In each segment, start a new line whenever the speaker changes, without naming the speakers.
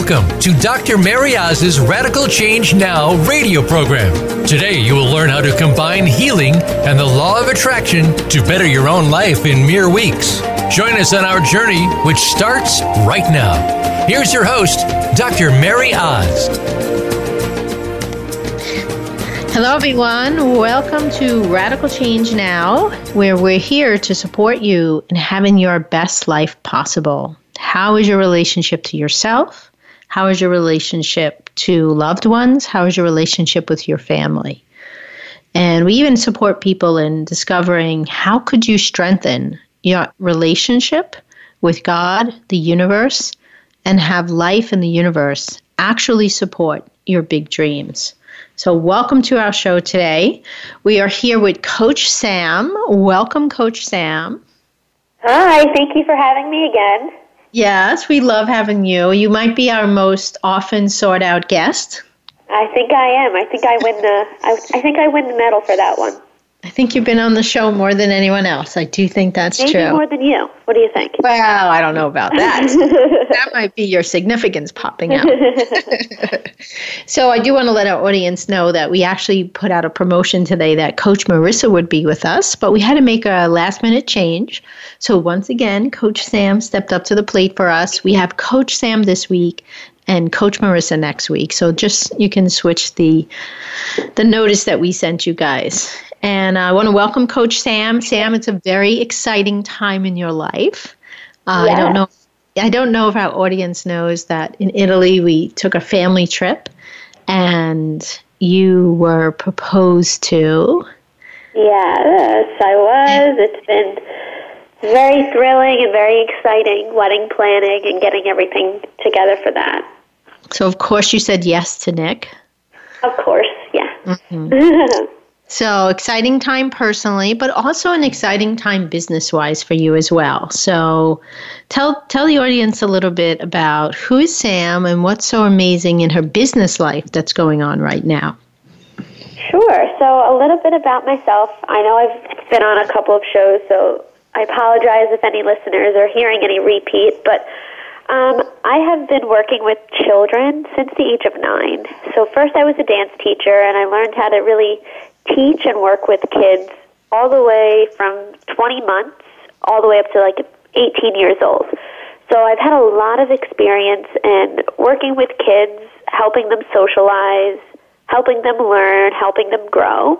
Welcome to Dr. Mary Oz's Radical Change Now radio program. Today, you will learn how to combine healing and the law of attraction to better your own life in mere weeks. Join us on our journey, which starts right now. Here's your host, Dr. Mary Oz.
Hello, everyone. Welcome to Radical Change Now, where we're here to support you in having your best life possible. How is your relationship to yourself? How is your relationship to loved ones? How is your relationship with your family? And we even support people in discovering how could you strengthen your relationship with God, the universe, and have life in the universe actually support your big dreams. So, welcome to our show today. We are here with Coach Samm. Welcome, Coach Samm.
Hi, thank you for having me again.
Yes, we love having you. You might be our most often sought out guest.
I think I am. I think I win the I, I think I win the medal for that one.
I think you've been on the show more than anyone else. I do think that's
Maybe
true.
more than you. What do you think?
Well, I don't know about that. that might be your significance popping out. so I do want to let our audience know that we actually put out a promotion today that Coach Marissa would be with us, but we had to make a last minute change. So once again, Coach Samm stepped up to the plate for us. We have Coach Samm this week and Coach Marissa next week. So just you can switch the the notice that we sent you guys. And I want to welcome Coach Samm. Samm, it's a very exciting time in your life. Uh, I don't know. I don't know if our audience knows that in Italy we took a family trip, and you were proposed to.
Yes, I was. It's been very thrilling and very exciting wedding planning and getting everything together for that.
So of course you said yes to Nick.
Of course, yeah.
Mm-hmm. So exciting time personally, but also an exciting time business wise for you as well. So tell tell the audience a little bit about who is Samm and what's so amazing in her business life that's going on right now.
Sure. So a little bit about myself. I know I've been on a couple of shows, so I apologize if any listeners are hearing any repeat, but um, I have been working with children since the age of nine. So first I was a dance teacher and I learned how to really teach and work with kids all the way from 20 months all the way up to like 18 years old. So I've had a lot of experience in working with kids, helping them socialize, helping them learn, helping them grow.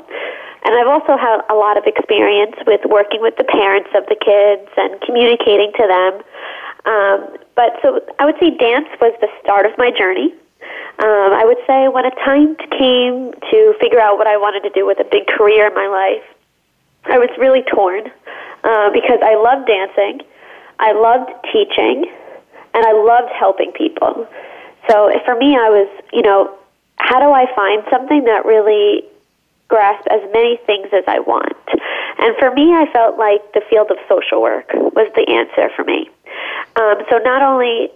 And I've also had a lot of experience with working with the parents of the kids and communicating to them. Um, but so I would say dance was the start of my journey. Um, I would say when a time came to figure out what I wanted to do with a big career in my life, I was really torn uh, because I loved dancing, I loved teaching, and I loved helping people. So for me, I was, you know, how do I find something that really grasps as many things as I want? And for me, I felt like the field of social work was the answer for me. Um, so not only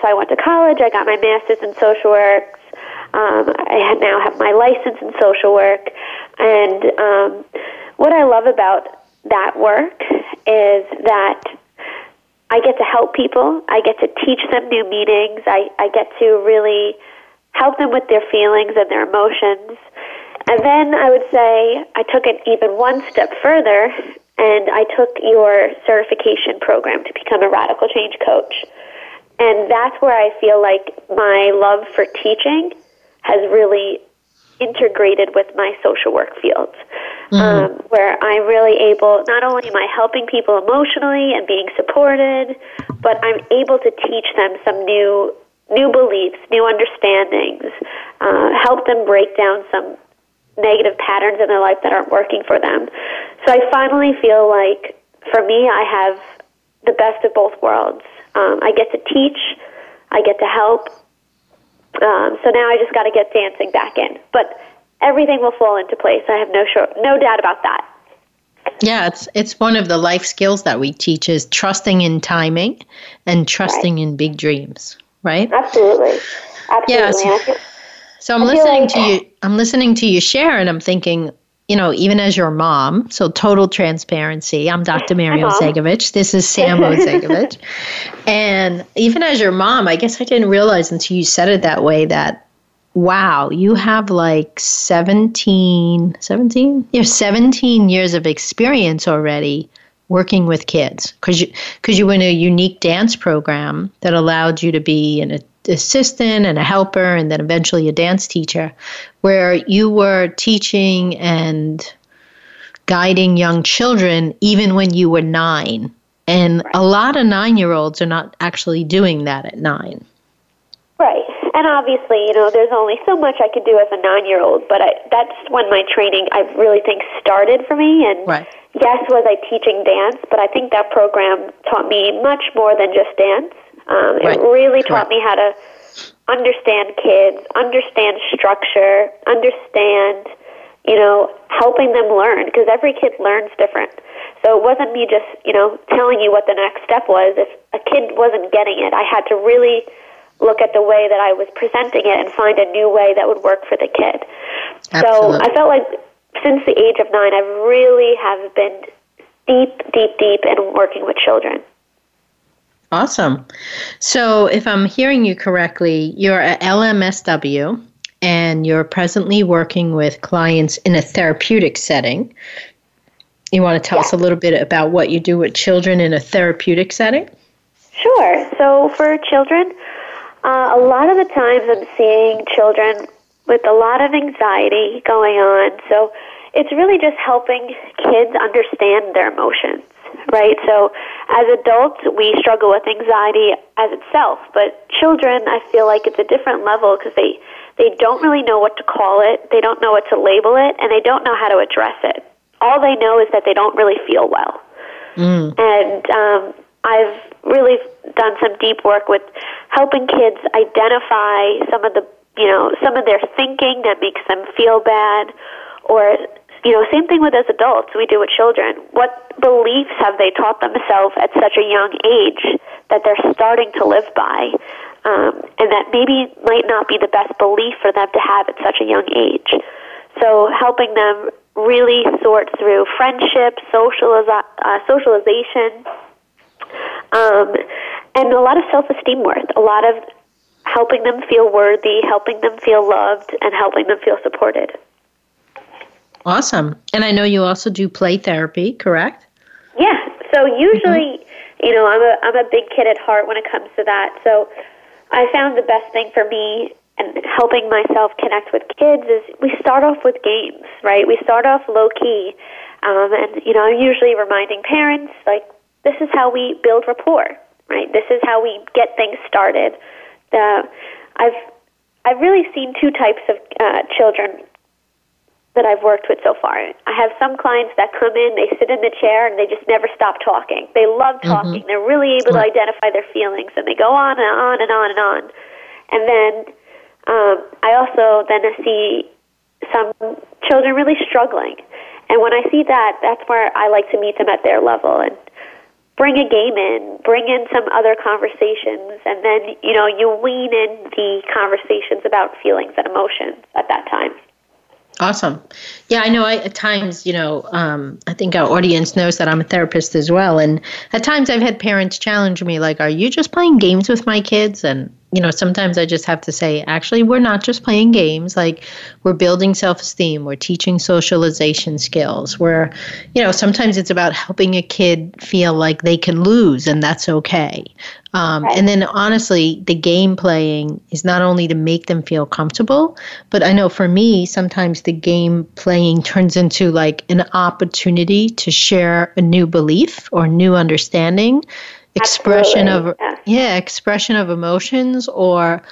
so I went to college. I got my master's in social work. Um, I now have my license in social work, and um, what I love about that work is that I get to help people. I get to teach them new meanings. I, I get to really help them with their feelings and their emotions. And then I would say I took it even one step further, and I took your certification program to become a radical change coach. And that's where I feel like my love for teaching has really integrated with my social work field, mm-hmm. um, where I'm really able, not only am I helping people emotionally and being supported, but I'm able to teach them some new new beliefs, new understandings, uh, help them break down some negative patterns in their life that aren't working for them. So I finally feel like, for me, I have the best of both worlds. Um, I get to teach, I get to help. Um, so now I just got to get dancing back in. But everything will fall into place. I have no sure, no doubt about that.
Yeah, it's it's one of the life skills that we teach is trusting in timing and trusting right. in big dreams, right?
Absolutely. Absolutely.
Yeah, so, so I'm listening like, to you I'm listening to you share and I'm thinking you know, even as your mom, so total transparency. I'm Dr. Mary Ozegovich. Uh-huh. This is Samm Ozegovich. and even as your mom, I guess I didn't realize until you said it that way that, wow, you have like 17, 17? You have 17 years of experience already working with kids because you, cause you were in a unique dance program that allowed you to be an assistant and a helper and then eventually a dance teacher where you were teaching and guiding young children even when you were nine. And right. a lot of nine year olds are not actually doing that at nine.
Right. And obviously you know there's only so much i could do as a nine year old but I, that's when my training i really think started for me. And
right.
yes was i teaching dance but i think that program taught me much more than just dance um, right. It really taught me how to understand kids, understand structure, understand, you know, helping them learn because every kid learns different. So it wasn't me just, you know, telling you what the next step was. If a kid wasn't getting it, I had to really look at the way that I was presenting it and find a new way that would work for the kid.
Absolutely.
So I felt like since the age of nine, I really have been deep, deep, deep in working with children.
Awesome. So, if I'm hearing you correctly, you're at LMSW and you're presently working with clients in a therapeutic setting. You want to tell us a little bit about what you do with children in a therapeutic setting?
Sure. So, for children, uh, a lot of the times I'm seeing children with a lot of anxiety going on. So, it's really just helping kids understand their emotions right? So as adults, we struggle with anxiety as itself, but children, I feel like it's a different level because they they don't really know what to call it, they don't know what to label it, and they don't know how to address it. All they know is that they don't really feel well. Mm. And um, I've really done some deep work with helping kids identify some of the you know some of their thinking that makes them feel bad or you know, same thing with as adults, we do with children. What beliefs have they taught themselves at such a young age that they're starting to live by? Um, and that maybe might not be the best belief for them to have at such a young age. So helping them really sort through friendship, socializa- uh, socialization, um, and a lot of self-esteem work, a lot of helping them feel worthy, helping them feel loved, and helping them feel supported.
Awesome. And I know you also do play therapy, correct?
Yeah. So usually, mm-hmm. you know, I'm a I'm a big kid at heart when it comes to that. So I found the best thing for me and helping myself connect with kids is we start off with games, right? We start off low key. Um, and you know, I'm usually reminding parents like this is how we build rapport, right? This is how we get things started. Uh, I've I've really seen two types of uh, children that I've worked with so far. I have some clients that come in, they sit in the chair, and they just never stop talking. They love mm-hmm. talking. Mm-hmm. They're really able to identify their feelings, and they go on and on and on and on. And then um, I also then see some children really struggling. And when I see that, that's where I like to meet them at their level and bring a game in, bring in some other conversations, and then, you know, you wean in the conversations about feelings and emotions at that time.
Awesome. Yeah, I know I, at times, you know, um, I think our audience knows that I'm a therapist as well. And at times I've had parents challenge me, like, are you just playing games with my kids? And you know, sometimes I just have to say, actually, we're not just playing games. Like, we're building self esteem, we're teaching socialization skills. We're, you know, sometimes it's about helping a kid feel like they can lose and that's okay. Um, right. And then, honestly, the game playing is not only to make them feel comfortable, but I know for me, sometimes the game playing turns into like an opportunity to share a new belief or new understanding expression Absolutely. of yeah. yeah. expression of emotions or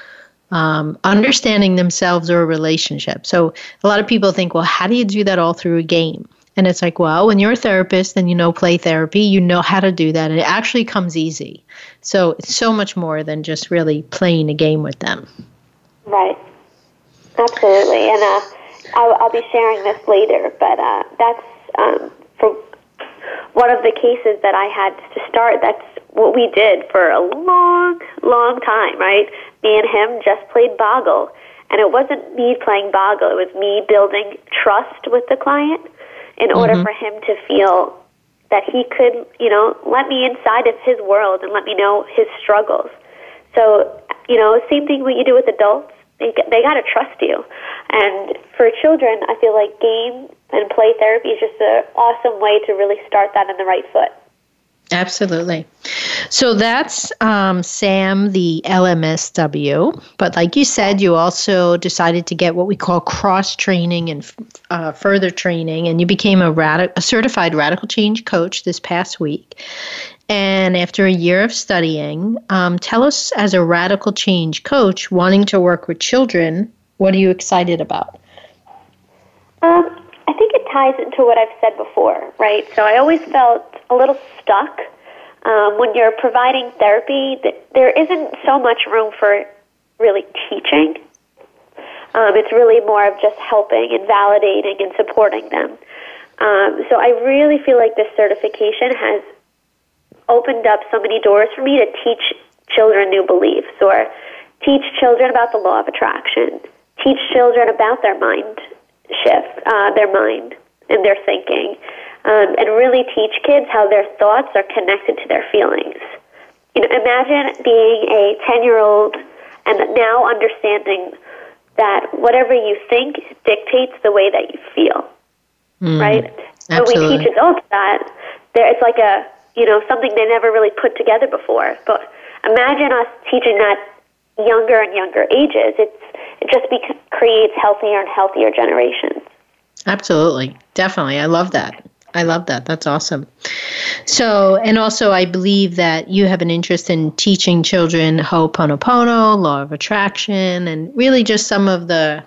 um, understanding themselves or a relationship so a lot of people think well how do you do that all through a game and it's like well when you're a therapist and you know play therapy you know how to do that and it actually comes easy so it's so much more than just really playing a game with them
right absolutely and uh, I'll, I'll, be sharing this later but uh, that's um, for one of the cases that I had to start that's what we did for a long, long time, right? Me and him just played Boggle. And it wasn't me playing boggle, it was me building trust with the client in mm-hmm. order for him to feel that he could, you know, let me inside of his world and let me know his struggles. So, you know, same thing what you do with adults. They, they got to trust you. And for children, I feel like game and play therapy is just an awesome way to really start that in the right foot.
Absolutely. So that's um, Samm, the LMSW. But like you said, you also decided to get what we call cross training and uh, further training, and you became a, radi- a certified radical change coach this past week. And after a year of studying, um, tell us as a radical change coach wanting to work with children, what are you excited about?
Um, I think it ties into what I've said before, right? So I always felt a little stuck. Um, when you're providing therapy, there isn't so much room for really teaching. Um, it's really more of just helping and validating and supporting them. Um, so I really feel like this certification has opened up so many doors for me to teach children new beliefs or teach children about the law of attraction, teach children about their mind shift, uh, their mind and their thinking, um, and really teach kids how their thoughts are connected to their feelings. You know, imagine being a 10 year old and now understanding that whatever you think dictates the way that you feel. Mm, right? Absolutely. So we teach adults that there it's like a you know, something they never really put together before. But imagine us teaching that younger and younger ages. It's it just creates healthier and healthier generations.
Absolutely, definitely. I love that. I love that. That's awesome. So, and also, I believe that you have an interest in teaching children Ho'oponopono, law of attraction, and really just some of the.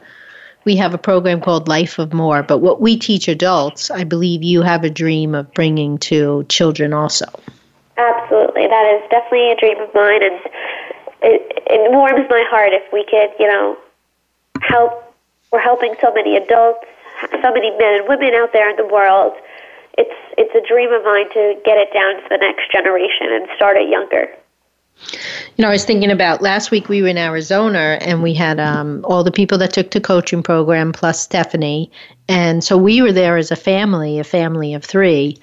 We have a program called Life of More, but what we teach adults, I believe you have a dream of bringing to children also.
Absolutely. That is definitely a dream of mine, and it, it warms my heart if we could, you know, help. We're helping so many adults, so many men and women out there in the world it's it's a dream of mine to get it down to the next generation and start it younger.
You know, I was thinking about last week we were in Arizona and we had um, all the people that took the coaching program plus Stephanie. And so we were there as a family, a family of three.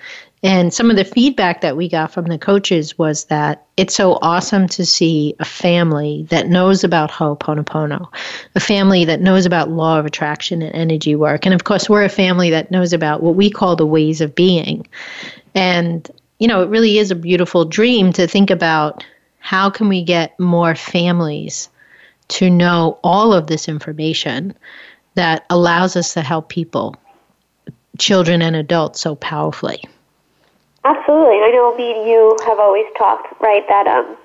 And some of the feedback that we got from the coaches was that it's so awesome to see a family that knows about Ho'oponopono, a family that knows about law of attraction and energy work. And of course, we're a family that knows about what we call the ways of being. And, you know, it really is a beautiful dream to think about how can we get more families to know all of this information that allows us to help people, children and adults, so powerfully.
Absolutely. I know me and you have always talked, right, that um,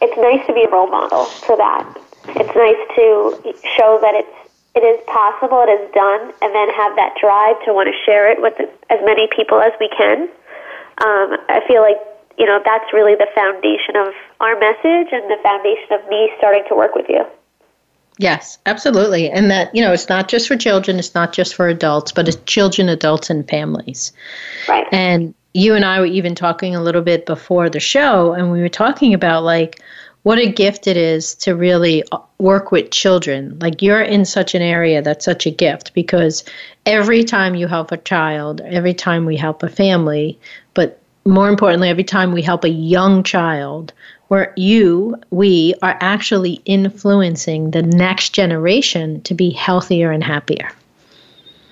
it's nice to be a role model for that. It's nice to show that it's it is possible, it is done, and then have that drive to want to share it with as many people as we can. Um, I feel like you know that's really the foundation of our message and the foundation of me starting to work with you.
Yes, absolutely. And that, you know, it's not just for children, it's not just for adults, but it's children, adults, and families.
Right.
And you and I were even talking a little bit before the show, and we were talking about like what a gift it is to really uh, work with children. Like you're in such an area that's such a gift because every time you help a child, every time we help a family, but more importantly, every time we help a young child, where you, we are actually influencing the next generation to be healthier and happier.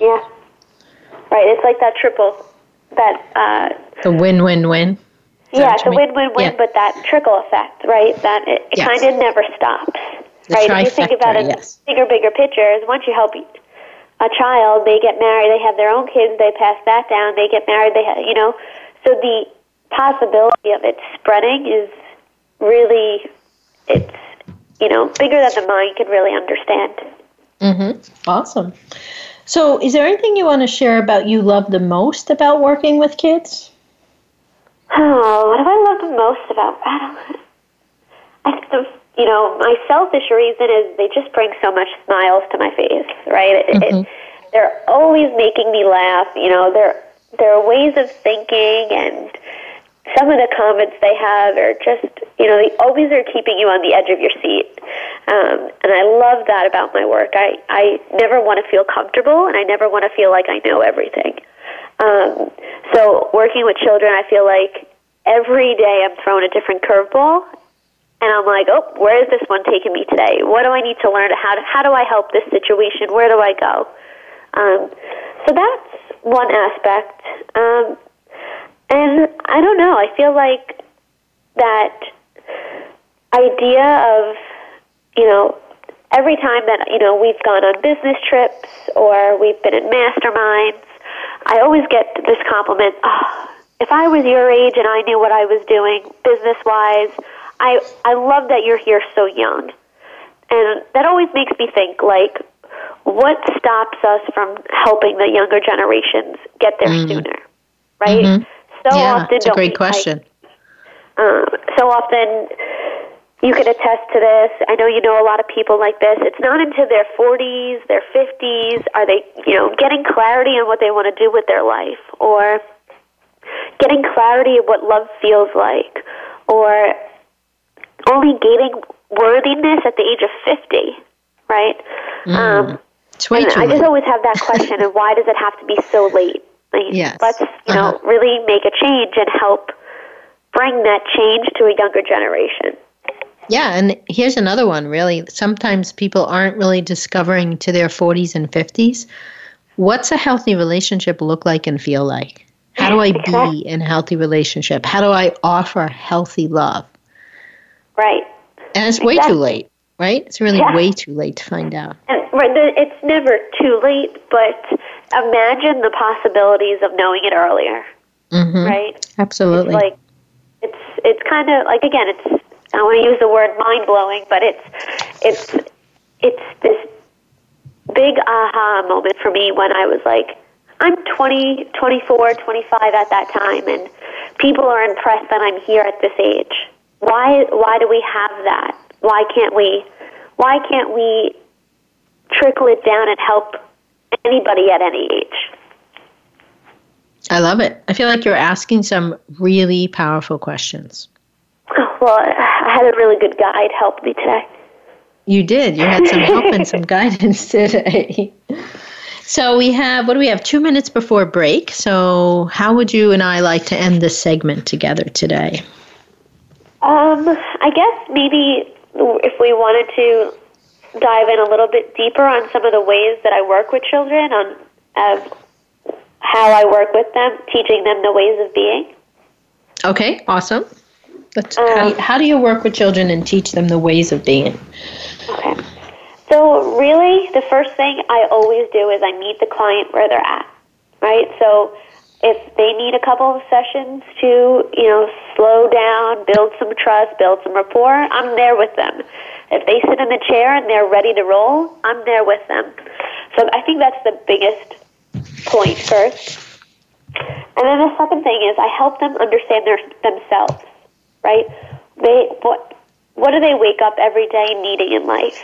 Yeah. Right. It's like that triple that uh,
the win-win-win.
Yeah, the win-win-win, yeah. but that trickle effect, right? That it, it yes. kind of never stops,
the
right? If you think about it,
yes.
bigger, bigger picture is once you help a child, they get married, they have their own kids, they pass that down, they get married, they have, you know, so the possibility of it spreading is really, it's you know bigger than the mind can really understand.
Mm-hmm. Awesome. So, is there anything you want to share about you love the most about working with kids?
Oh, what do I love the most about? I don't. I think the you know my selfish reason is they just bring so much smiles to my face, right? It, mm-hmm. it, they're always making me laugh. You know, there there are ways of thinking and some of the comments they have are just, you know, they always are keeping you on the edge of your seat. Um, and I love that about my work. I, I never want to feel comfortable and I never want to feel like I know everything. Um, so working with children, I feel like every day I'm thrown a different curveball and I'm like, oh, where is this one taking me today? What do I need to learn? How, to, how do I help this situation? Where do I go? Um, so that's one aspect. Um, and I don't know, I feel like that idea of, you know, every time that, you know, we've gone on business trips or we've been in masterminds, I always get this compliment, oh, if I was your age and I knew what I was doing business wise, I I love that you're here so young. And that always makes me think like what stops us from helping the younger generations get there mm. sooner? Right?
Mm-hmm. So yeah, often it's a great question.
um, so often you can attest to this. I know you know a lot of people like this. It's not into their 40s, their 50s. Are they, you know, getting clarity on what they want to do with their life or getting clarity of what love feels like or only gaining worthiness at the age of 50, right?
Mm, um, it's way too
I just always have that question and why does it have to be so late?
Yes.
Let's, you uh-huh. know, really make a change and help bring that change to a younger generation.
Yeah, and here's another one really. Sometimes people aren't really discovering to their 40s and 50s what's a healthy relationship look like and feel like? How do I be in a healthy relationship? How do I offer healthy love?
Right.
And it's way exactly. too late, right? It's really yeah. way too late to find out.
And, right, it's never too late, but imagine the possibilities of knowing it earlier.
Mm-hmm.
Right?
Absolutely.
It's like it's it's kind of like again, it's I want to use the word mind blowing, but it's it's it's this big aha moment for me when I was like I'm 20, 24, 25 at that time and people are impressed that I'm here at this age. Why why do we have that? Why can't we why can't we trickle it down and help anybody at any age?
I love it. I feel like you're asking some really powerful questions.
Well, I had a really good guide help me today.
You did. You had some help and some guidance today. So we have, what do we have? Two minutes before break. So, how would you and I like to end this segment together today?
Um, I guess maybe if we wanted to dive in a little bit deeper on some of the ways that I work with children, on uh, how I work with them, teaching them the ways of being.
Okay, awesome. Let's, um, how, how do you work with children and teach them the ways of being?
Okay. So, really, the first thing I always do is I meet the client where they're at, right? So, if they need a couple of sessions to, you know, slow down, build some trust, build some rapport, I'm there with them. If they sit in the chair and they're ready to roll, I'm there with them. So I think that's the biggest point first. And then the second thing is I help them understand their themselves, right? They what what do they wake up every day needing in life?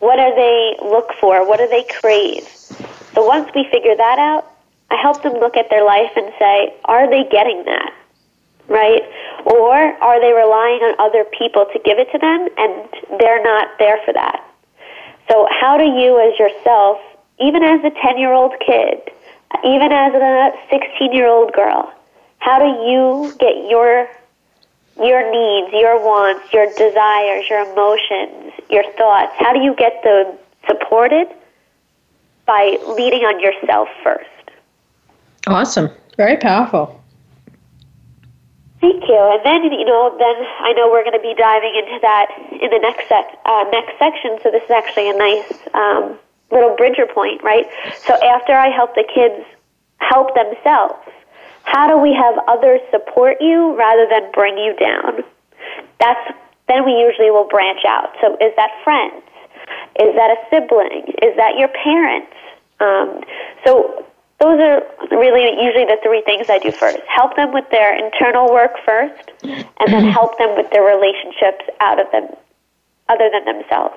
What do they look for? What do they crave? So once we figure that out, I help them look at their life and say, are they getting that? Right? Or are they relying on other people to give it to them and they're not there for that? So, how do you, as yourself, even as a 10 year old kid, even as a 16 year old girl, how do you get your your needs, your wants, your desires, your emotions, your thoughts, how do you get them supported? By leading on yourself first.
Awesome. Very powerful.
Thank you. And then, you know, then I know we're going to be diving into that in the next sec- uh, next section. So this is actually a nice um, little bridger point, right? So after I help the kids help themselves, how do we have others support you rather than bring you down? That's then we usually will branch out. So is that friends? Is that a sibling? Is that your parents? Um, so those are really usually the three things I do first. Help them with their internal work first, and then help them with their relationships out of them, other than themselves.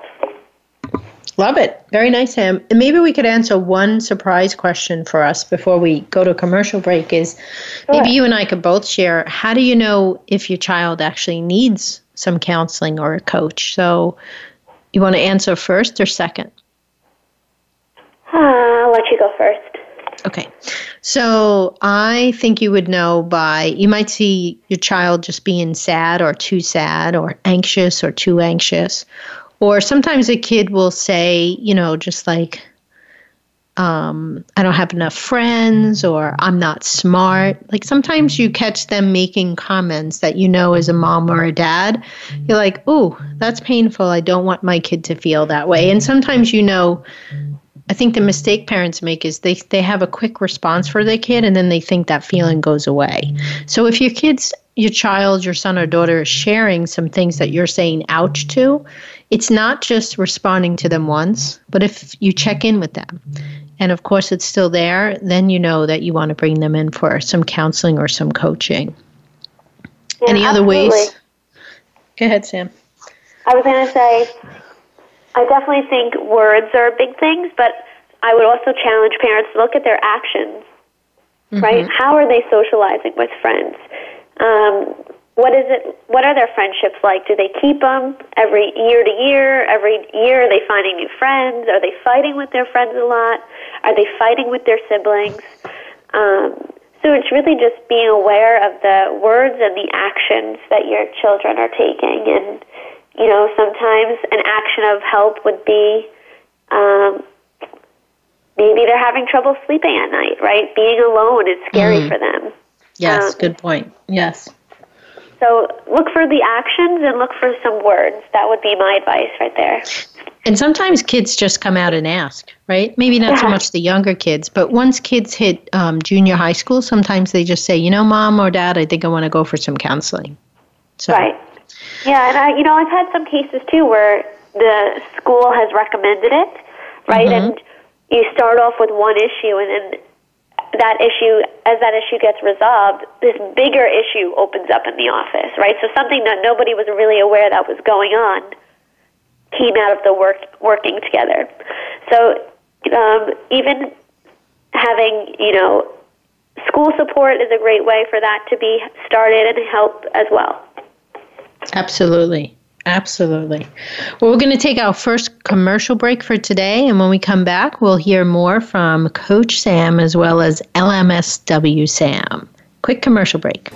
Love it. Very nice, Samm. And maybe we could answer one surprise question for us before we go to a commercial break is sure. maybe you and I could both share how do you know if your child actually needs some counseling or a coach? So You want to answer first or second?
Uh, I'll let you go first.
Okay. So I think you would know by, you might see your child just being sad or too sad or anxious or too anxious. Or sometimes a kid will say, you know, just like, um, I don't have enough friends or I'm not smart. Like sometimes you catch them making comments that you know as a mom or a dad. You're like, oh, that's painful. I don't want my kid to feel that way. And sometimes you know, I think the mistake parents make is they, they have a quick response for their kid and then they think that feeling goes away. So if your kids, your child, your son or daughter is sharing some things that you're saying ouch to, it's not just responding to them once, but if you check in with them and of course it's still there, then you know that you want to bring them in for some counseling or some coaching.
Yeah,
Any other
absolutely.
ways? Go ahead, Samm.
I was going to say, I definitely think words are big things, but I would also challenge parents to look at their actions, right? How are they socializing with friends? Um, what is it? What are their friendships like? Do they keep them every year to year? Every year, are they finding new friends? Are they fighting with their friends a lot? Are they fighting with their siblings? Um, so it's really just being aware of the words and the actions that your children are taking. And, you know, sometimes an action of help would be um, maybe they're having trouble sleeping at night, right? Being alone is scary for them.
Yes,
Um,
good point. Yes.
So look for the actions and look for some words. That would be my advice right there.
And sometimes kids just come out and ask, right? Maybe not so much the younger kids, but once kids hit um, junior high school, sometimes they just say, you know, mom or dad, I think I want to go for some counseling. So,
Right. Yeah, and I, you know, I've had some cases too where the school has recommended it, right? And you start off with one issue, and then that issue, as that issue gets resolved, this bigger issue opens up in the office, right? So something that nobody was really aware that was going on came out of the work working together. So um, even having, you know, school support is a great way for that to be started and help as well.
Absolutely. Absolutely. Well, we're going to take our first commercial break for today. And when we come back, we'll hear more from Coach Samm as well as LMSW Samm. Quick commercial break.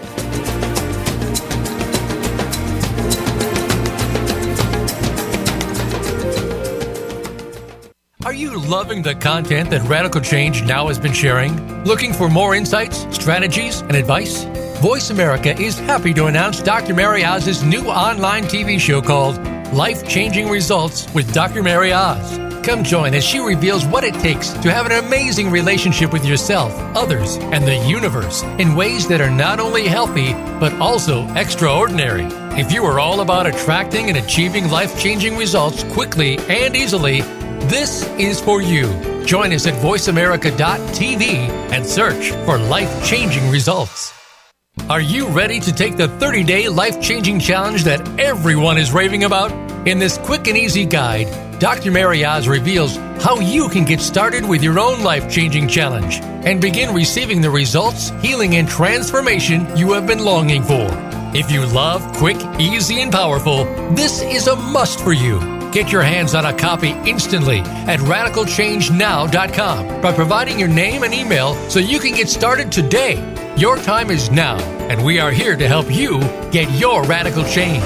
Are you loving the content that Radical Change Now has been sharing? Looking for more insights, strategies, and advice? Voice America is happy to announce Dr. Mary Oz's new online TV show called Life Changing Results with Dr. Mary Oz. Come join as she reveals what it takes to have an amazing relationship with yourself, others, and the universe in ways that are not only healthy, but also extraordinary. If you are all about attracting and achieving life changing results quickly and easily, this is for you. Join us at voiceamerica.tv and search for life changing results. Are you ready to take the 30 day life changing challenge that everyone is raving about? In this quick and easy guide, Dr. Mary Oz reveals how you can get started with your own life changing challenge and begin receiving the results, healing, and transformation you have been longing for. If you love quick, easy, and powerful, this is a must for you. Get your hands on a copy instantly at radicalchangenow.com by providing your name and email so you can get started today. Your time is now, and we are here to help you get your radical change.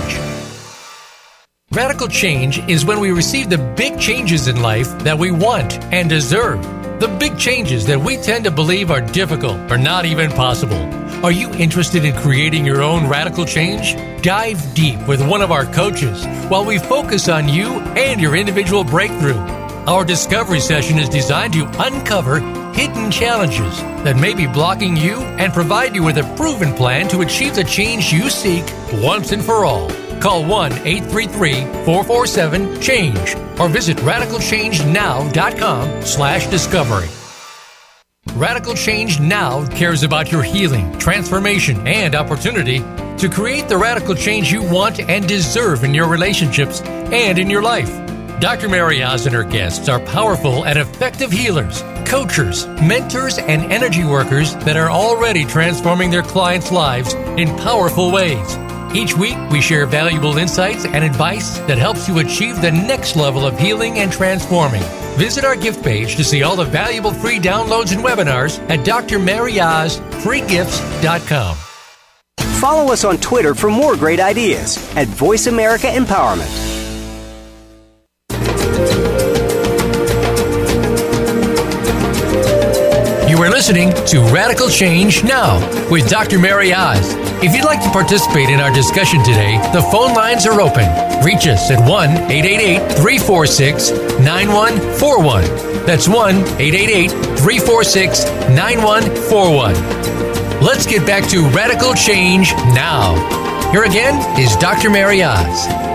Radical change is when we receive the big changes in life that we want and deserve. The big changes that we tend to believe are difficult or not even possible. Are you interested in creating your own radical change? Dive deep with one of our coaches while we focus on you and your individual breakthrough. Our discovery session is designed to uncover hidden challenges that may be blocking you and provide you with a proven plan to achieve the change you seek once and for all. Call 1 833 447 CHANGE or visit radicalchangenow.com slash discovery. Radical Change Now cares about your healing, transformation, and opportunity to create the radical change you want and deserve in your relationships and in your life. Dr. Mary Oz and her guests are powerful and effective healers, coachers, mentors, and energy workers that are already transforming their clients' lives in powerful ways. Each week, we share valuable insights and advice that helps you achieve the next level of healing and transforming. Visit our gift page to see all the valuable free downloads and webinars at drmaryoz.freegifts.com.
Follow us on Twitter for more great ideas at Voice America Empowerment.
You are listening to Radical Change Now with Dr. Mary Oz. If you'd like to participate in our discussion today, the phone lines are open. Reach us at 1 888 346 9141. That's 1 888 346 9141. Let's get back to Radical Change Now. Here again is Dr. Mary Oz.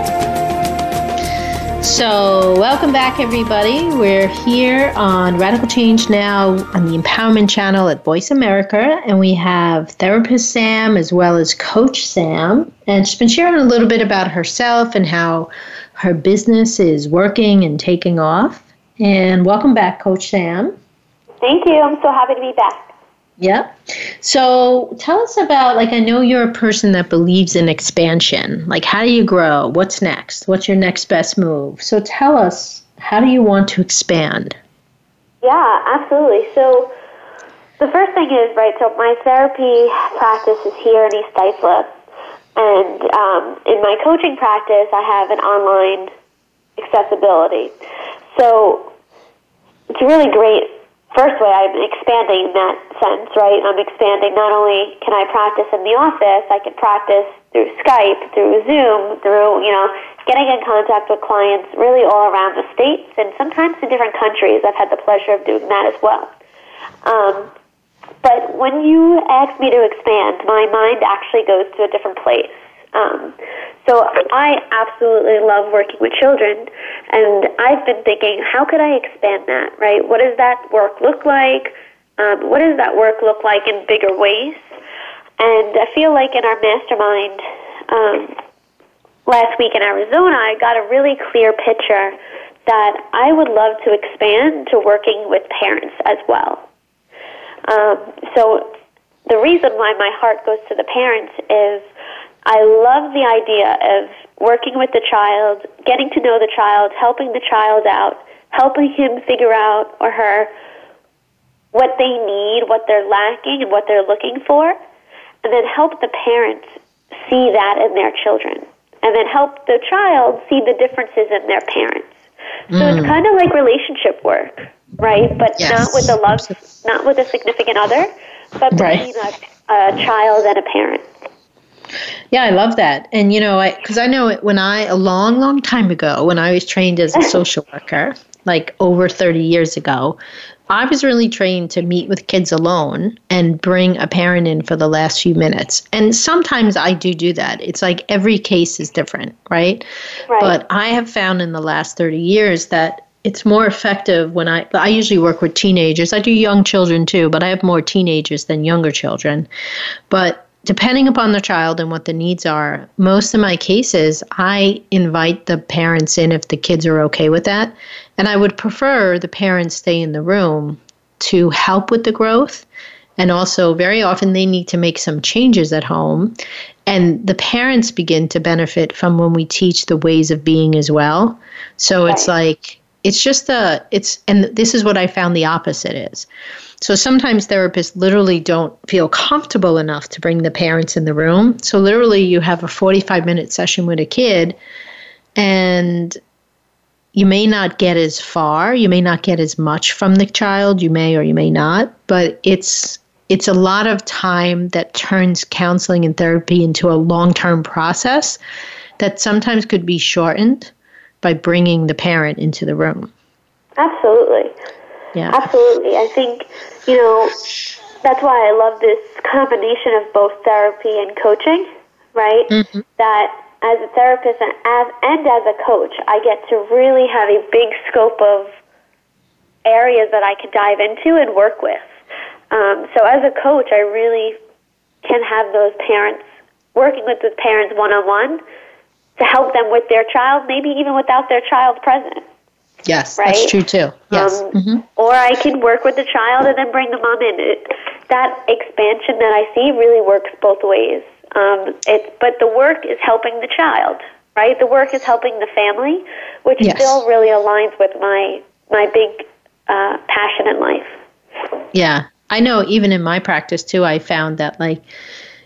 So, welcome back, everybody. We're here on Radical Change Now on the Empowerment Channel at Voice America, and we have therapist Samm as well as Coach Samm. And she's been sharing a little bit about herself and how her business is working and taking off. And welcome back, Coach Samm.
Thank you. I'm so happy to be back.
Yep. So tell us about, like, I know you're a person that believes in expansion. Like, how do you grow? What's next? What's your next best move? So tell us, how do you want to expand?
Yeah, absolutely. So the first thing is, right, so my therapy practice is here in East Islip. And um, in my coaching practice, I have an online accessibility. So it's really great first way I'm expanding that sense, right? I'm expanding not only can I practice in the office, I can practice through Skype, through Zoom, through, you know, getting in contact with clients really all around the states and sometimes in different countries. I've had the pleasure of doing that as well. Um, but when you ask me to expand, my mind actually goes to a different place. Um, so I absolutely love working with children, and I've been thinking, how could I expand that? Right? What does that work look like? Um, what does that work look like in bigger ways? And I feel like in our mastermind um, last week in Arizona, I got a really clear picture that I would love to expand to working with parents as well. Um, so the reason why my heart goes to the parents is I love the idea of working with the child, getting to know the child, helping the child out, helping him figure out or her what they need, what they're lacking, and what they're looking for, and then help the parents see that in their children, and then help the child see the differences in their parents. So mm. it's kind of like relationship work, right? But yes. not with a love, not with a significant other, but between right. a, a child and a parent.
Yeah, I love that. And you know, I because I know it, when I a long, long time ago when I was trained as a social worker, like over 30 years ago, I was really trained to meet with kids alone and bring a parent in for the last few minutes. And sometimes I do do that. It's like every case is different, right? right. But I have found in the last 30 years that it's more effective when I I usually work with teenagers. I do young children too, but I have more teenagers than younger children. But depending upon the child and what the needs are, most of my cases, I invite the parents in if the kids are okay with that. And I would prefer the parents stay in the room to help with the growth. And also, very often, they need to make some changes at home. And the parents begin to benefit from when we teach the ways of being as well. So it's like, it's just the it's, and this is what I found the opposite is so sometimes therapists literally don't feel comfortable enough to bring the parents in the room. So literally, you have a 45 minute session with a kid, and you may not get as far, you may not get as much from the child, you may or you may not, but it's it's a lot of time that turns counseling and therapy into a long-term process that sometimes could be shortened by bringing the parent into the room.
Absolutely.
Yeah.
Absolutely. I think, you know, that's why I love this combination of both therapy and coaching, right? Mm-hmm. That as a therapist and as, and as a coach, I get to really have a big scope of areas that I can dive into and work with. Um, so as a coach, I really can have those parents working with the parents one on one to help them with their child, maybe even without their child present.
Yes, right? that's true too. Yes. Um,
mm-hmm. Or I can work with the child and then bring the mom in. It, that expansion that I see really works both ways. Um, it, but the work is helping the child, right? The work is helping the family, which yes. still really aligns with my my big uh, passion in life.
Yeah, I know. Even in my practice too, I found that like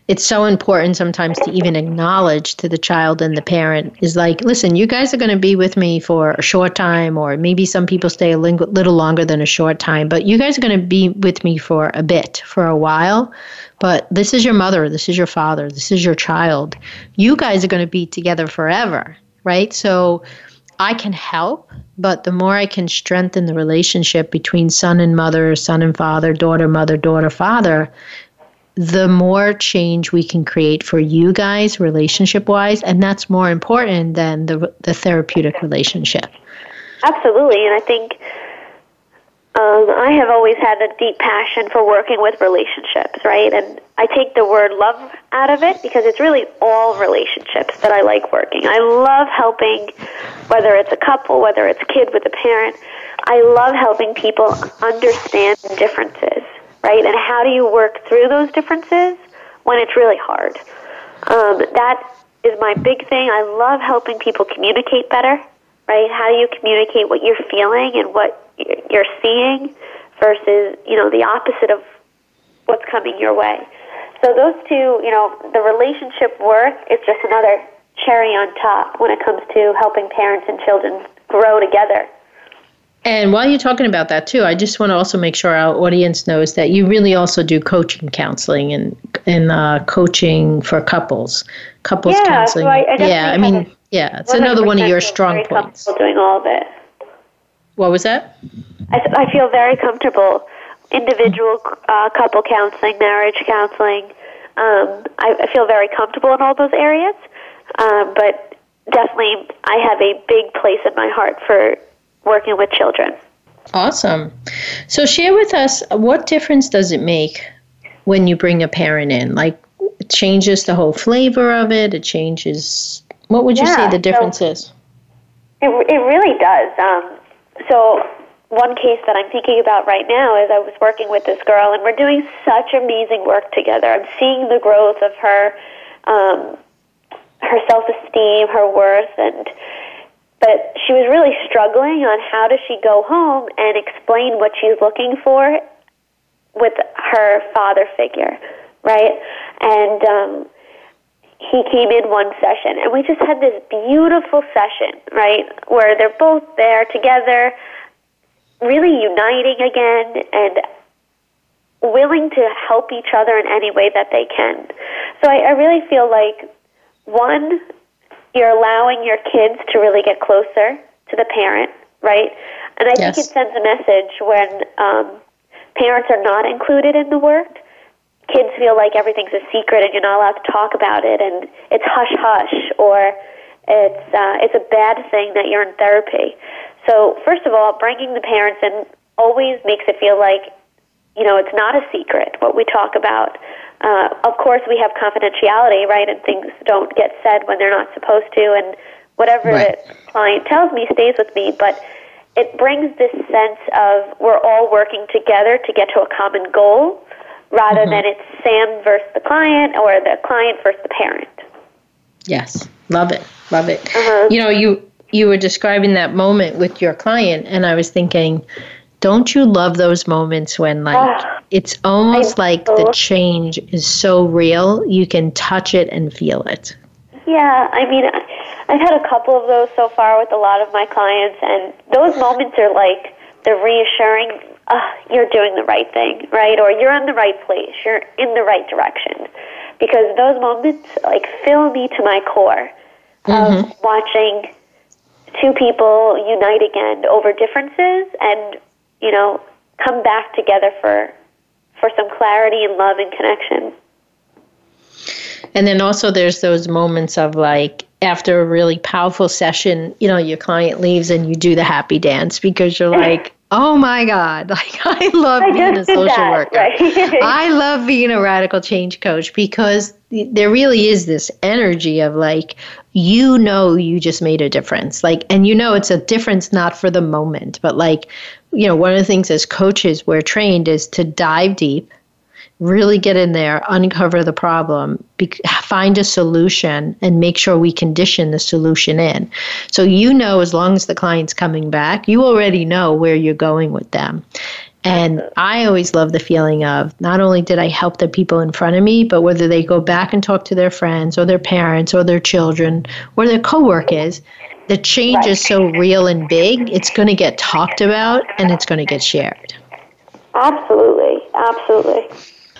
it's so important sometimes to even acknowledge to the child and the parent is like, listen, you guys are going to be with me for a short time, or maybe some people stay a little longer than a short time, but you guys are going to be with me for a bit, for a while. But this is your mother, this is your father, this is your child. You guys are going to be together forever, right? So I can help, but the more I can strengthen the relationship between son and mother, son and father, daughter, mother, daughter, father, the more change we can create for you guys relationship wise and that's more important than the the therapeutic relationship
absolutely and i think um, I have always had a deep passion for working with relationships, right? And I take the word love out of it because it's really all relationships that I like working. I love helping, whether it's a couple, whether it's a kid with a parent, I love helping people understand differences right? And how do you work through those differences when it's really hard? Um, that is my big thing. I love helping people communicate better, right? How do you communicate what you're feeling and what you're seeing versus, you know, the opposite of what's coming your way. So those two, you know, the relationship work is just another cherry on top when it comes to helping parents and children grow together
and while you're talking about that too, I just want to also make sure our audience knows that you really also do coaching counseling and and uh, coaching for couples, couples
yeah,
counseling.
So I, I
yeah, I mean, yeah, it's another one of your strong points.
Doing all of it.
What was that?
I, I feel very comfortable. Individual uh, couple counseling, marriage counseling. Um, I, I feel very comfortable in all those areas, um, but definitely I have a big place in my heart for working with children.
Awesome. So, share with us what difference does it make when you bring a parent in? Like, it changes the whole flavor of it. It changes. What would you yeah, say the difference so is?
It, it really does. Um, so, one case that I'm thinking about right now is I was working with this girl, and we're doing such amazing work together. I'm seeing the growth of her, um, her self esteem, her worth, and but she was really struggling on how does she go home and explain what she's looking for with her father figure, right? And um, he came in one session, and we just had this beautiful session, right, where they're both there together, really uniting again and willing to help each other in any way that they can. So I, I really feel like one, you're allowing your kids to really get closer to the parent, right? And I yes. think it sends a message when um, parents are not included in the work. Kids feel like everything's a secret and you're not allowed to talk about it, and it's hush hush, or it's uh, it's a bad thing that you're in therapy. So first of all, bringing the parents in always makes it feel like you know it's not a secret what we talk about. Uh, of course, we have confidentiality, right? And things don't get said when they're not supposed to, and whatever right. the client tells me stays with me. But it brings this sense of we're all working together to get to a common goal, rather mm-hmm. than it's Samm versus the client or the client versus the parent.
Yes, love it, love it. Uh-huh. You know, you you were describing that moment with your client, and I was thinking don't you love those moments when like ah, it's almost like the change is so real you can touch it and feel it.
Yeah i mean i've had a couple of those so far with a lot of my clients and those moments are like the reassuring uh, you're doing the right thing right? Or you're in the right place. You're in the right direction. Because those moments like fill me to my core mm-hmm. of watching two people unite again over differences and you know, come back together for for some clarity and love and connection.
And then also there's those moments of like after a really powerful session, you know, your client leaves and you do the happy dance because you're like, oh my God, like I love I being a social that, worker. Right? I love being a radical change coach because there really is this energy of like, you know, you just made a difference. Like, and you know, it's a difference not for the moment, but like you know, one of the things as coaches we're trained is to dive deep, really get in there, uncover the problem, be, find a solution, and make sure we condition the solution in. So you know, as long as the client's coming back, you already know where you're going with them. And I always love the feeling of not only did I help the people in front of me, but whether they go back and talk to their friends or their parents or their children or their coworkers, the change right. is so real and big, it's going to get talked about and it's going to get shared.
Absolutely. Absolutely.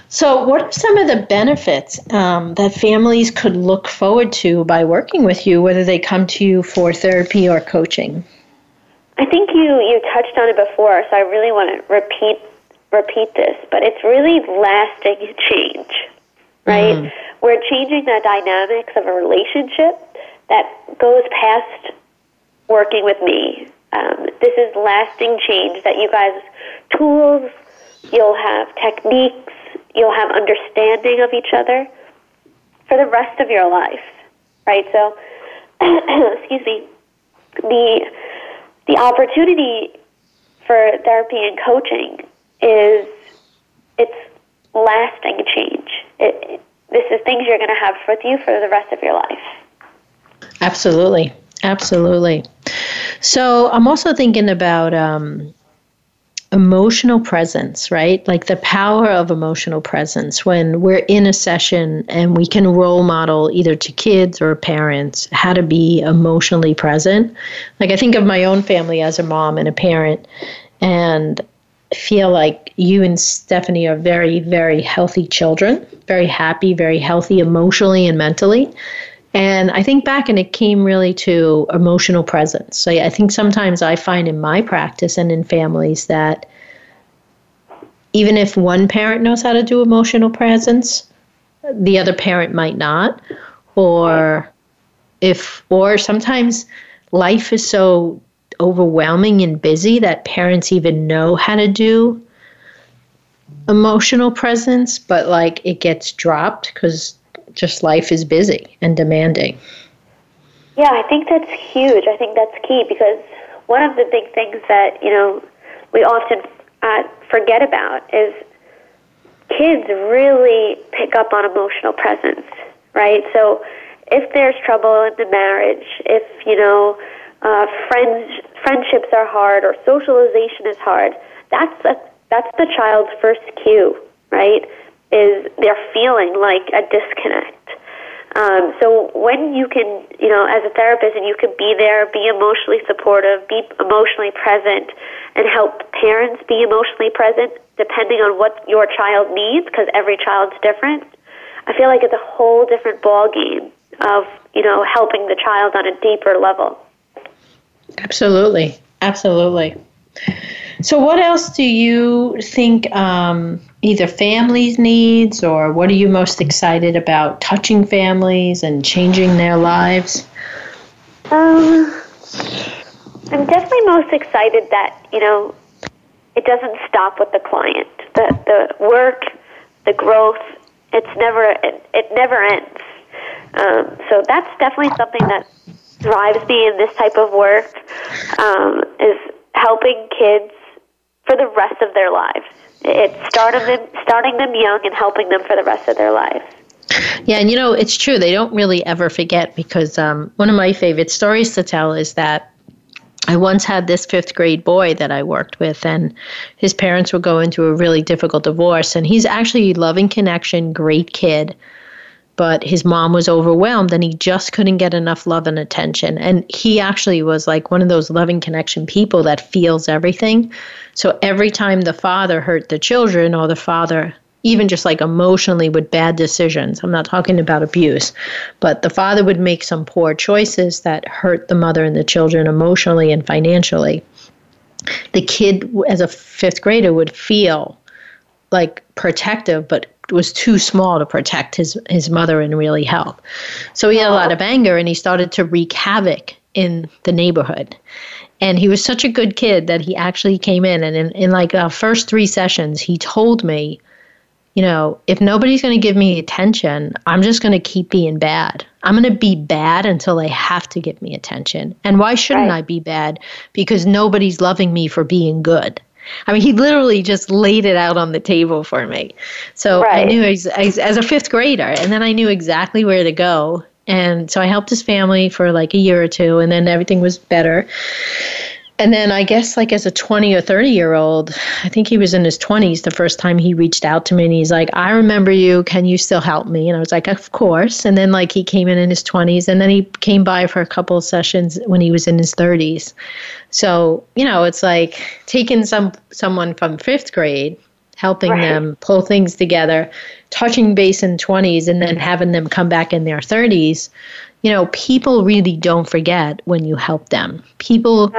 So, what are some of the benefits um, that families could look forward to by working with you, whether they come to you for therapy or coaching?
I think you, you touched on it before, so I really want to repeat repeat this, but it's really lasting change, right? Mm. We're changing the dynamics of a relationship that goes past working with me. Um, this is lasting change that you guys tools, you'll have techniques, you'll have understanding of each other for the rest of your life, right? So, excuse me, the the opportunity for therapy and coaching is it's lasting change. It, this is things you're going to have with you for the rest of your life.
Absolutely, absolutely. So I'm also thinking about um, emotional presence, right? Like the power of emotional presence when we're in a session and we can role model either to kids or parents how to be emotionally present. Like I think of my own family as a mom and a parent and feel like you and Stephanie are very, very healthy children, very happy, very healthy emotionally and mentally. And I think back and it came really to emotional presence. So I think sometimes I find in my practice and in families that even if one parent knows how to do emotional presence, the other parent might not. Or if, or sometimes life is so overwhelming and busy that parents even know how to do emotional presence, but like it gets dropped because just life is busy and demanding.
Yeah, I think that's huge. I think that's key because one of the big things that, you know, we often uh, forget about is kids really pick up on emotional presence, right? So if there's trouble in the marriage, if, you know, uh, friends, friendships are hard or socialization is hard, that's, a, that's the child's first cue, right? Is they're feeling like a disconnect. Um, so when you can, you know, as a therapist, and you can be there, be emotionally supportive, be emotionally present, and help parents be emotionally present, depending on what your child needs, because every child's different. I feel like it's a whole different ball game of, you know, helping the child on a deeper level.
Absolutely, absolutely. So, what else do you think um, either families' needs or what are you most excited about touching families and changing their lives?
Um, I'm definitely most excited that, you know, it doesn't stop with the client. The, the work, the growth, it's never, it, it never ends. Um, so that's definitely something that drives me in this type of work um, is helping kids for the rest of their lives. It's starting them, starting them young and helping them for the rest of their lives.
Yeah, and you know, it's true. They don't really ever forget because um, one of my favorite stories to tell is that I once had this fifth grade boy that I worked with, and his parents were going through a really difficult divorce. And he's actually a loving connection, great kid but his mom was overwhelmed and he just couldn't get enough love and attention. And he actually was like one of those loving connection people that feels everything. So every time the father hurt the children or the father even just like emotionally with bad decisions. I'm not talking about abuse, but the father would make some poor choices that hurt the mother and the children emotionally and financially. The kid, as a fifth grader, would feel like protective, but was too small to protect his his mother and really help. So he had a lot of anger and he started to wreak havoc in the neighborhood. And he was such a good kid that he actually came in and in, in like our first three sessions, he told me, you know, if nobody's going to give me attention, I'm just going to keep being bad. I'm going to be bad until they have to give me attention. And why shouldn't right. I be bad? Because nobody's loving me for being good. I mean, he literally just laid it out on the table for me. So right. I knew as, as, as a fifth grader, and then I knew exactly where to go. And so I helped his family for like a year or two, and then everything was better. And then I guess like as a 20 or 30 year old, I think he was in his 20s the first time he reached out to me and he's like, "I remember you. Can you still help me?" And I was like, "Of course." And then like he came in in his 20s and then he came by for a couple of sessions when he was in his 30s. So, you know, it's like taking some someone from 5th grade, helping right. them pull things together, touching base in 20s and then having them come back in their 30s. You know, people really don't forget when you help them. People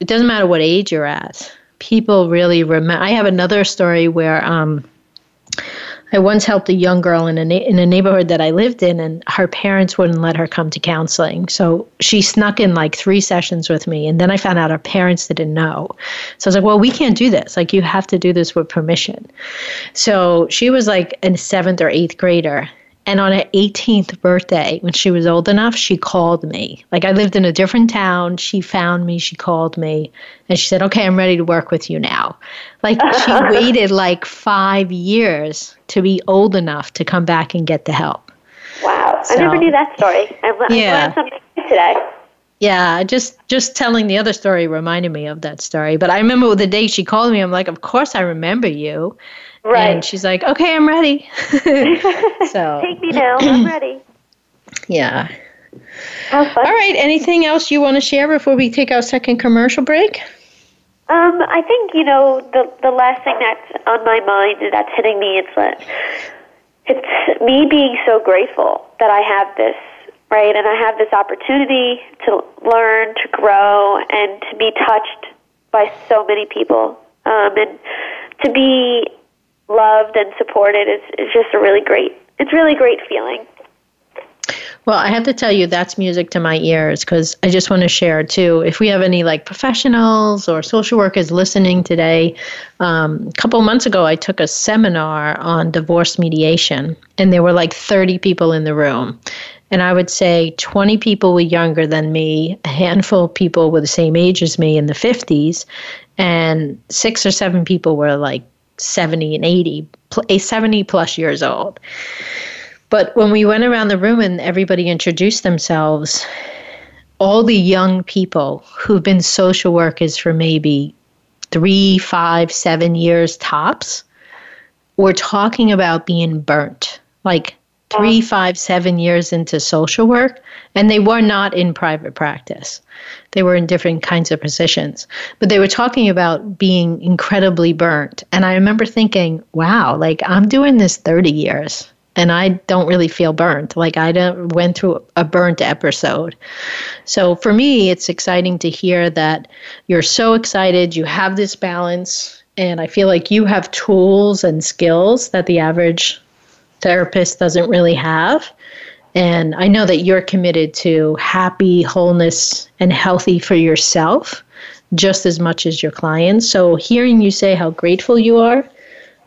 it doesn't matter what age you're at. People really remember. I have another story where um, I once helped a young girl in a na- in a neighborhood that I lived in, and her parents wouldn't let her come to counseling. So she snuck in like three sessions with me, and then I found out her parents didn't know. So I was like, "Well, we can't do this. Like, you have to do this with permission." So she was like a seventh or eighth grader, and on her 18th birthday, when she was old enough, she called me. Like I lived in a different town. She found me, she called me, and she said, Okay, I'm ready to work with you now. Like she waited like five years to be old enough to come back and get the help.
Wow. So, I never knew that story. I've, yeah. learned something today.
Yeah, just just telling the other story reminded me of that story. But I remember the day she called me, I'm like, Of course I remember you.
Right.
And she's like, okay, I'm ready.
so take me now. I'm ready.
Yeah. All right. Anything else you want to share before we take our second commercial break?
Um, I think you know the the last thing that's on my mind that's hitting me. It's that it's me being so grateful that I have this right, and I have this opportunity to learn, to grow, and to be touched by so many people, um, and to be loved and supported is, is just a really great it's really great feeling
well, I have to tell you, that's music to my ears because I just want to share too. If we have any like professionals or social workers listening today, um, a couple months ago, I took a seminar on divorce mediation, and there were like 30 people in the room. And I would say 20 people were younger than me, a handful of people were the same age as me in the 50s, and six or seven people were like 70 and 80, a 70 plus years old. But when we went around the room and everybody introduced themselves, all the young people who've been social workers for maybe three, five, seven years tops were talking about being burnt. Like three, five, seven years into social work, and they were not in private practice. They were in different kinds of positions. But they were talking about being incredibly burnt. And I remember thinking, wow, like I'm doing this 30 years and I don't really feel burnt. Like I don't, went through a burnt episode. So for me, it's exciting to hear that you're so excited, you have this balance, and I feel like you have tools and skills that the average therapist doesn't really have. And I know that you're committed to happy, wholeness, and healthy for yourself just as much as your clients. So hearing you say how grateful you are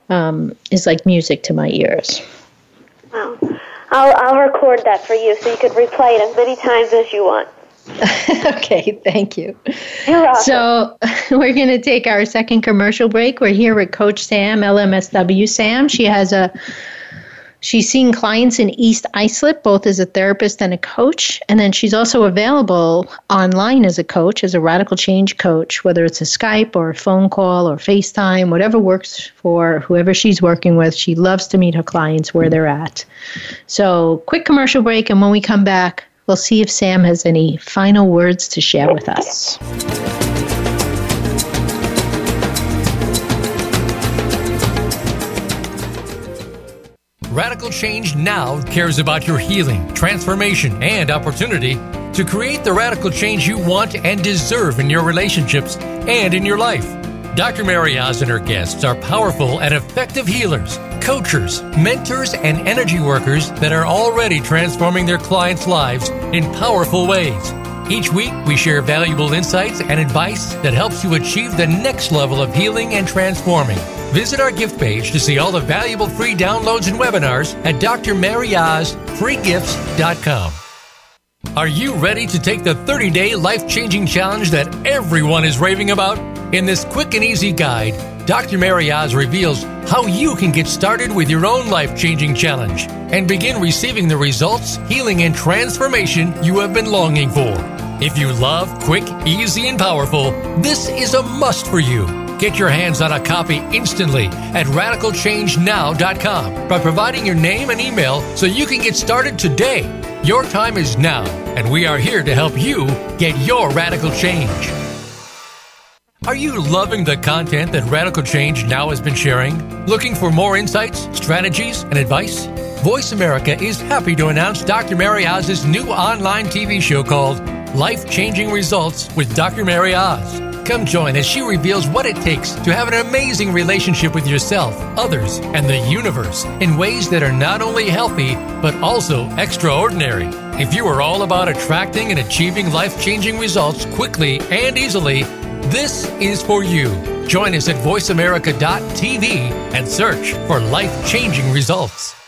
um, is like music to my ears.
Wow. I'll, I'll record that for you so you could replay it as many times as you want.
okay, thank you.
You're welcome.
So, we're going to take our second commercial break. We're here with Coach Samm, LMSW Samm. She has a She's seeing clients in East Islip, both as a therapist and a coach. And then she's also available online as a coach, as a radical change coach, whether it's a Skype or a phone call or FaceTime, whatever works for whoever she's working with. She loves to meet her clients where they're at. So, quick commercial break. And when we come back, we'll see if Samm has any final words to share with us.
Radical Change Now cares about your healing, transformation, and opportunity to create the radical change you want and deserve in your relationships and in your life. Dr. Mary Oz and her guests are powerful and effective healers, coaches, mentors, and energy workers that are already transforming their clients' lives in powerful ways. Each week, we share valuable insights and advice that helps you achieve the next level of healing and transforming. Visit our gift page to see all the valuable free downloads and webinars at drmaryoz.freegifts.com. Are you ready to take the 30 day life changing challenge that everyone is raving about? In this quick and easy guide, Dr. Mary Oz reveals how you can get started with your own life changing challenge and begin receiving the results, healing, and transformation you have been longing for. If you love quick, easy, and powerful, this is a must for you. Get your hands on a copy instantly at radicalchangenow.com by providing your name and email so you can get started today. Your time is now, and we are here to help you get your radical change. Are you loving the content that Radical Change Now has been sharing? Looking for more insights, strategies, and advice? Voice America is happy to announce Dr. Mary Oz's new online TV show called Life Changing Results with Dr. Mary Oz. Come join as she reveals what it takes to have an amazing relationship with yourself, others, and the universe in ways that are not only healthy, but also extraordinary. If you are all about attracting and achieving life changing results quickly and easily, this is for you. Join us at VoiceAmerica.tv and search for life changing results.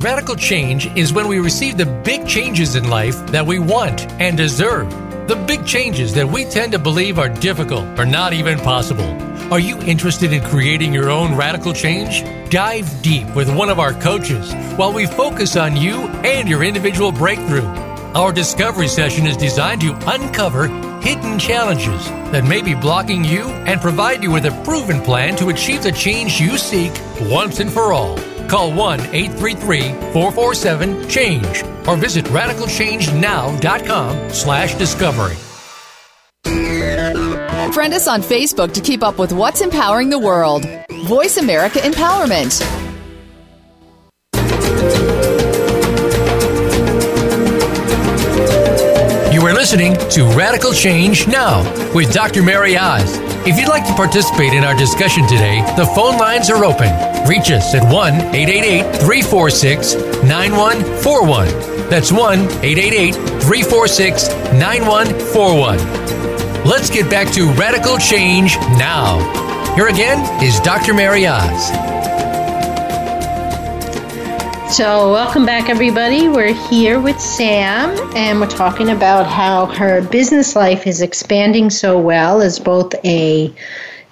Radical change is when we receive the big changes in life that we want and deserve. The big changes that we tend to believe are difficult or not even possible. Are you interested in creating your own radical change? Dive deep with one of our coaches while we focus on you and your individual breakthrough. Our discovery session is designed to uncover hidden challenges that may be blocking you and provide you with a proven plan to achieve the change you seek once and for all. Call 1 833 447 CHANGE or visit radicalchangenow.com slash discovery.
Friend us on Facebook to keep up with what's empowering the world. Voice America Empowerment.
You are listening to Radical Change Now with Dr. Mary Oz. If you'd like to participate in our discussion today, the phone lines are open. Reach us at 1 888 346 9141. That's 1 888 346 9141. Let's get back to Radical Change Now. Here again is Dr. Mary Oz.
So, welcome back, everybody. We're here with Samm, and we're talking about how her business life is expanding so well as both a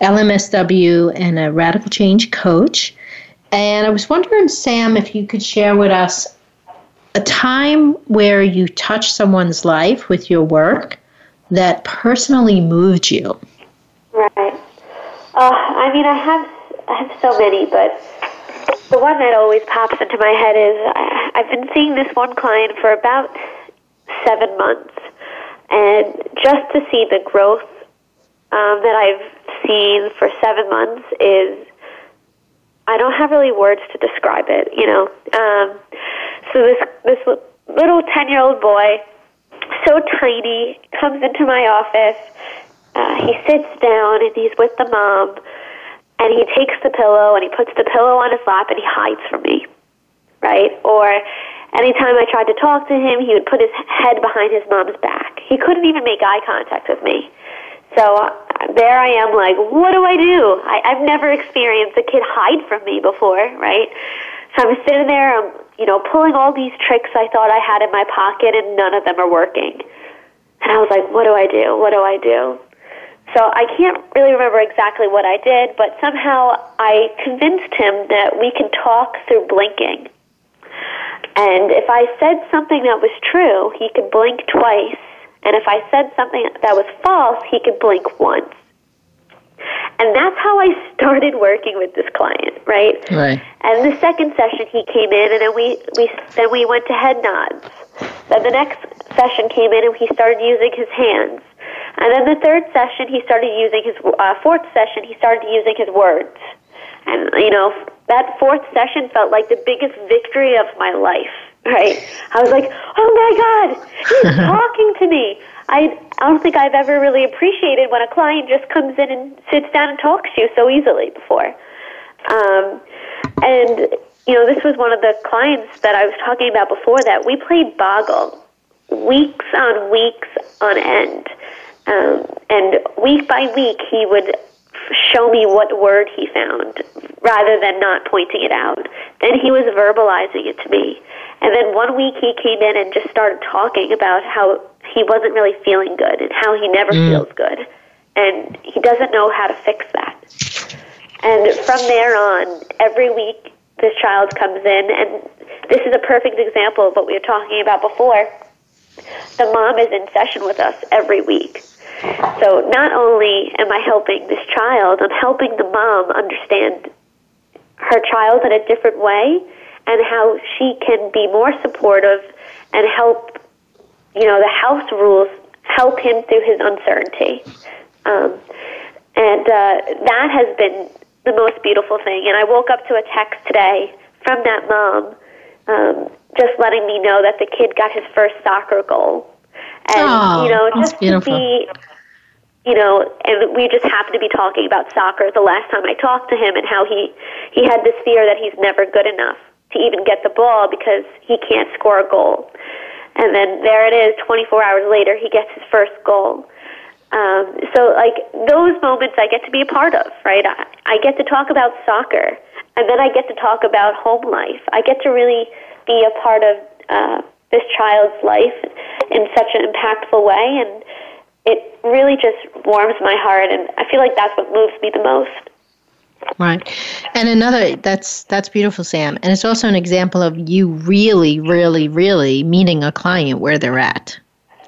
LMSW and a radical change coach. And I was wondering, Samm, if you could share with us a time where you touched someone's life with your work that personally moved you.
Right. Uh, I mean, I have I have so many, but the one that always pops into my head is I, I've been seeing this one client for about seven months, and just to see the growth um, that I've seen for seven months is I don't have really words to describe it. You know, um, so this this little ten year old boy, so tiny, comes into my office. Uh, he sits down and he's with the mom and he takes the pillow and he puts the pillow on his lap and he hides from me, right? Or anytime I tried to talk to him, he would put his head behind his mom's back. He couldn't even make eye contact with me. So uh, there I am, like, what do I do? I, I've never experienced a kid hide from me before, right? So I'm sitting there, I'm, you know, pulling all these tricks I thought I had in my pocket, and none of them are working. And I was like, what do I do? What do I do? So I can't really remember exactly what I did, but somehow I convinced him that we can talk through blinking. And if I said something that was true, he could blink twice. And if I said something that was false, he could blink once. And that's how I started working with this client, right?
Right.
And the second session he came in and then we, we then we went to head nods. Then the next session came in and he started using his hands. And then the third session, he started using his uh, fourth session. He started using his words, and you know that fourth session felt like the biggest victory of my life. Right? I was like, oh my god, he's talking to me. I I don't think I've ever really appreciated when a client just comes in and sits down and talks to you so easily before. Um, and you know, this was one of the clients that I was talking about before that we played Boggle weeks on weeks on end. Um, and week by week, he would show me what word he found rather than not pointing it out. Then he was verbalizing it to me. And then one week he came in and just started talking about how he wasn't really feeling good and how he never mm. feels good. and he doesn't know how to fix that. And from there on, every week this child comes in, and this is a perfect example of what we were talking about before. The mom is in session with us every week. So not only am I helping this child, I'm helping the mom understand her child in a different way and how she can be more supportive and help, you know, the house rules help him through his uncertainty. Um, and uh, that has been the most beautiful thing. And I woke up to a text today from that mom um, just letting me know that the kid got his first soccer goal. And,
oh,
you know, just
beautiful.
to be, you know, and we just happened to be talking about soccer the last time I talked to him and how he, he had this fear that he's never good enough to even get the ball because he can't score a goal. And then there it is, 24 hours later, he gets his first goal. Um, so, like, those moments I get to be a part of, right? I, I get to talk about soccer, and then I get to talk about home life. I get to really be a part of uh, this child's life in such an impactful way, and it really just warms my heart, and I feel like that's what moves me the most.
Right. And another that's that's beautiful, Samm. And it's also an example of you really, really, really meeting a client where they're at.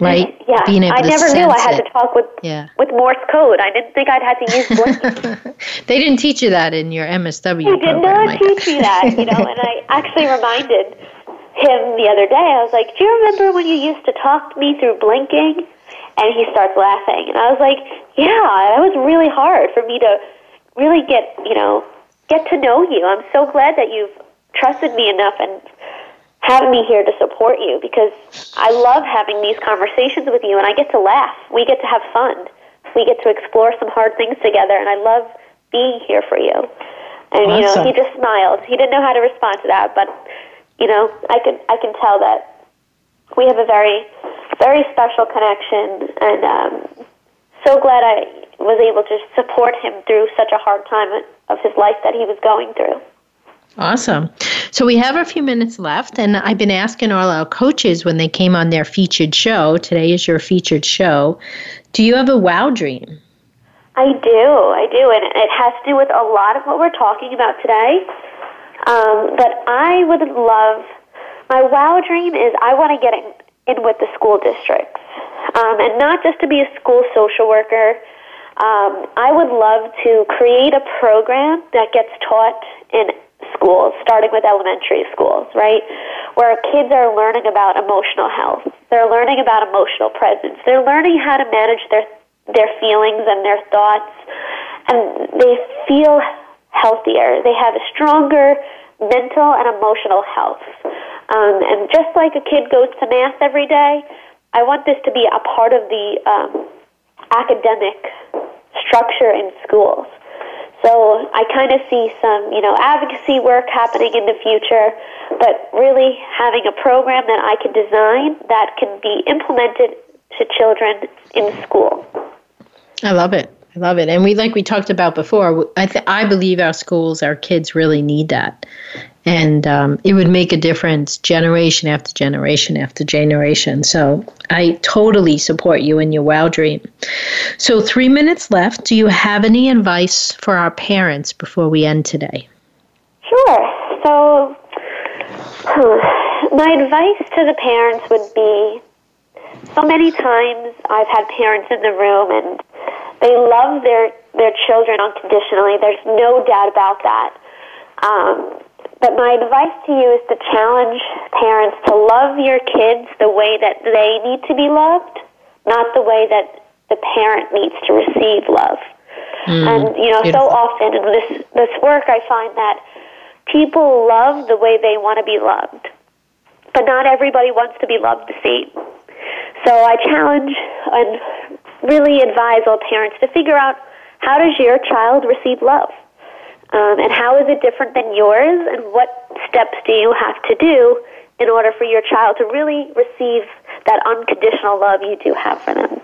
Right?
Yeah.
Being able
I
to
never knew I had
sense
to talk with
Yeah.
with Morse code. I didn't think I'd have to use Voice.
they didn't teach you that in your MSW
He did not
like-
teach me that, you know, and I actually reminded him the other day. I was like, "Do you remember when you used to talk to me through blinking?" And he starts laughing, and I was like, "Yeah, that was really hard for me to really get, you know, get to know you. I'm so glad that you've trusted me enough and have me here to support you because I love having these conversations with you, and I get to laugh. We get to have fun. We get to explore some hard things together, and I love being here for you." And you know, he just smiled. He didn't know how to respond to that, but you know, I could I can tell that we have a very very special connection, and um, so glad I was able to support him through such a hard time of his life that he was going through.
Awesome. So we have a few minutes left, and I've been asking all our coaches when they came on their featured show. Today is your featured show. Do you have a wow dream?
I do, I do, and it has to do with a lot of what we're talking about today. Um, but I would love my wow dream is I want to get in with the school districts, um, and not just to be a school social worker. Um, I would love to create a program that gets taught in schools, starting with elementary schools, right? Where kids are learning about emotional health. They're learning about emotional presence. They're learning how to manage their their feelings and their thoughts, and they feel healthier. They have a stronger mental and emotional health. Um, and just like a kid goes to math every day, I want this to be a part of the um, academic structure in schools. So I kind of see some, you know, advocacy work happening in the future, but really having a program that I can design that can be implemented to children in school.
I love it. I love it. And we, like we talked about before, I, th- I believe our schools, our kids really need that. And um, it would make a difference generation after generation after generation. So I totally support you in your wow dream. So, three minutes left. Do you have any advice for our parents before we end today?
Sure. So, my advice to the parents would be so many times I've had parents in the room and they love their, their children unconditionally. There's no doubt about that. Um, but my advice to you is to challenge parents to love your kids the way that they need to be loved, not the way that the parent needs to receive love. and you know,
beautiful.
so often in this this work, I find that people love the way they want to be loved, but not everybody wants to be loved the same. So I challenge and really advise all parents to figure out how does your child receive love, um, and how is it different than yours, and what steps do you have to do in order for your child to really receive that unconditional love you do have for them.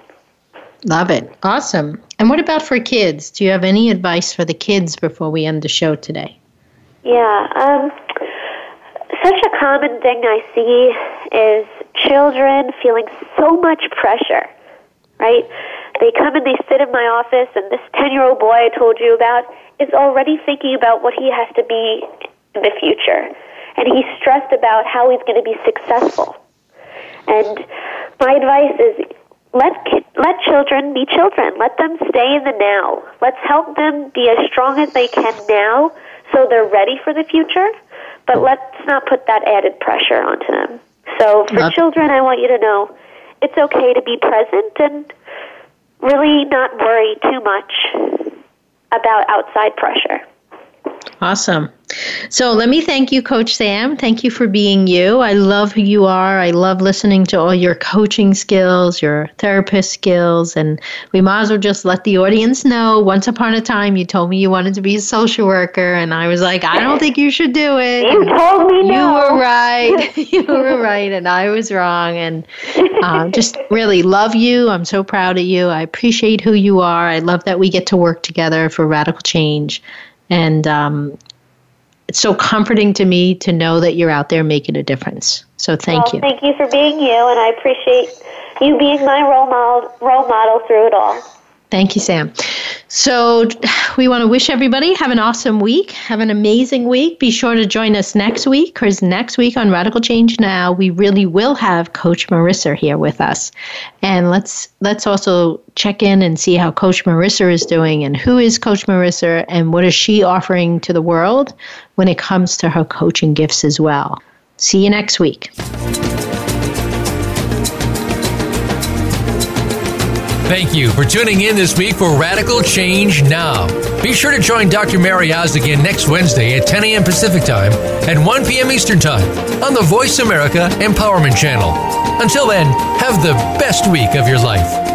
Love it. Awesome. And what about for kids? Do you have any advice for the kids before we end the show today?
Yeah, um, such a common thing I see is children feeling so much pressure, right? they come and they sit in my office, and this 10 year old boy I told you about is already thinking about what he has to be in the future. And he's stressed about how he's going to be successful. And my advice is let let children be children. Let them stay in the now. Let's help them be as strong as they can now so they're ready for the future. But let's not put that added pressure onto them. So for children, I want you to know it's okay to be present and really not worry too much about outside pressure.
Awesome. So let me thank you, Coach Samm. Thank you for being you. I love who you are. I love listening to all your coaching skills, your therapist skills, and we might as well just let the audience know. Once upon a time, you told me you wanted to be a social worker, and I was like, I don't think you should do it.
You told me
no.
You
were right. you were right, and I was wrong. And um, just really love you. I'm so proud of you. I appreciate who you are. I love that we get to work together for radical change. And um, it's so comforting to me to know that you're out there making a difference. So thank
well,
you.
Thank you for being you, and I appreciate you being my role model, role model through it all.
Thank you, Samm. So, we want to wish everybody have an awesome week. Have an amazing week. Be sure to join us next week because next week on Radical Change Now, we really will have Coach Marissa here with us. And let's let's also check in and see how Coach Marissa is doing and who is Coach Marissa and what is she offering to the world when it comes to her coaching gifts as well. See you next week.
Thank you for tuning in this week for Radical Change Now. Be sure to join Dr. Mary Oz again next Wednesday at 10 a.m. Pacific Time and 1 p.m. Eastern Time on the Voice America Empowerment Channel. Until then, have the best week of your life.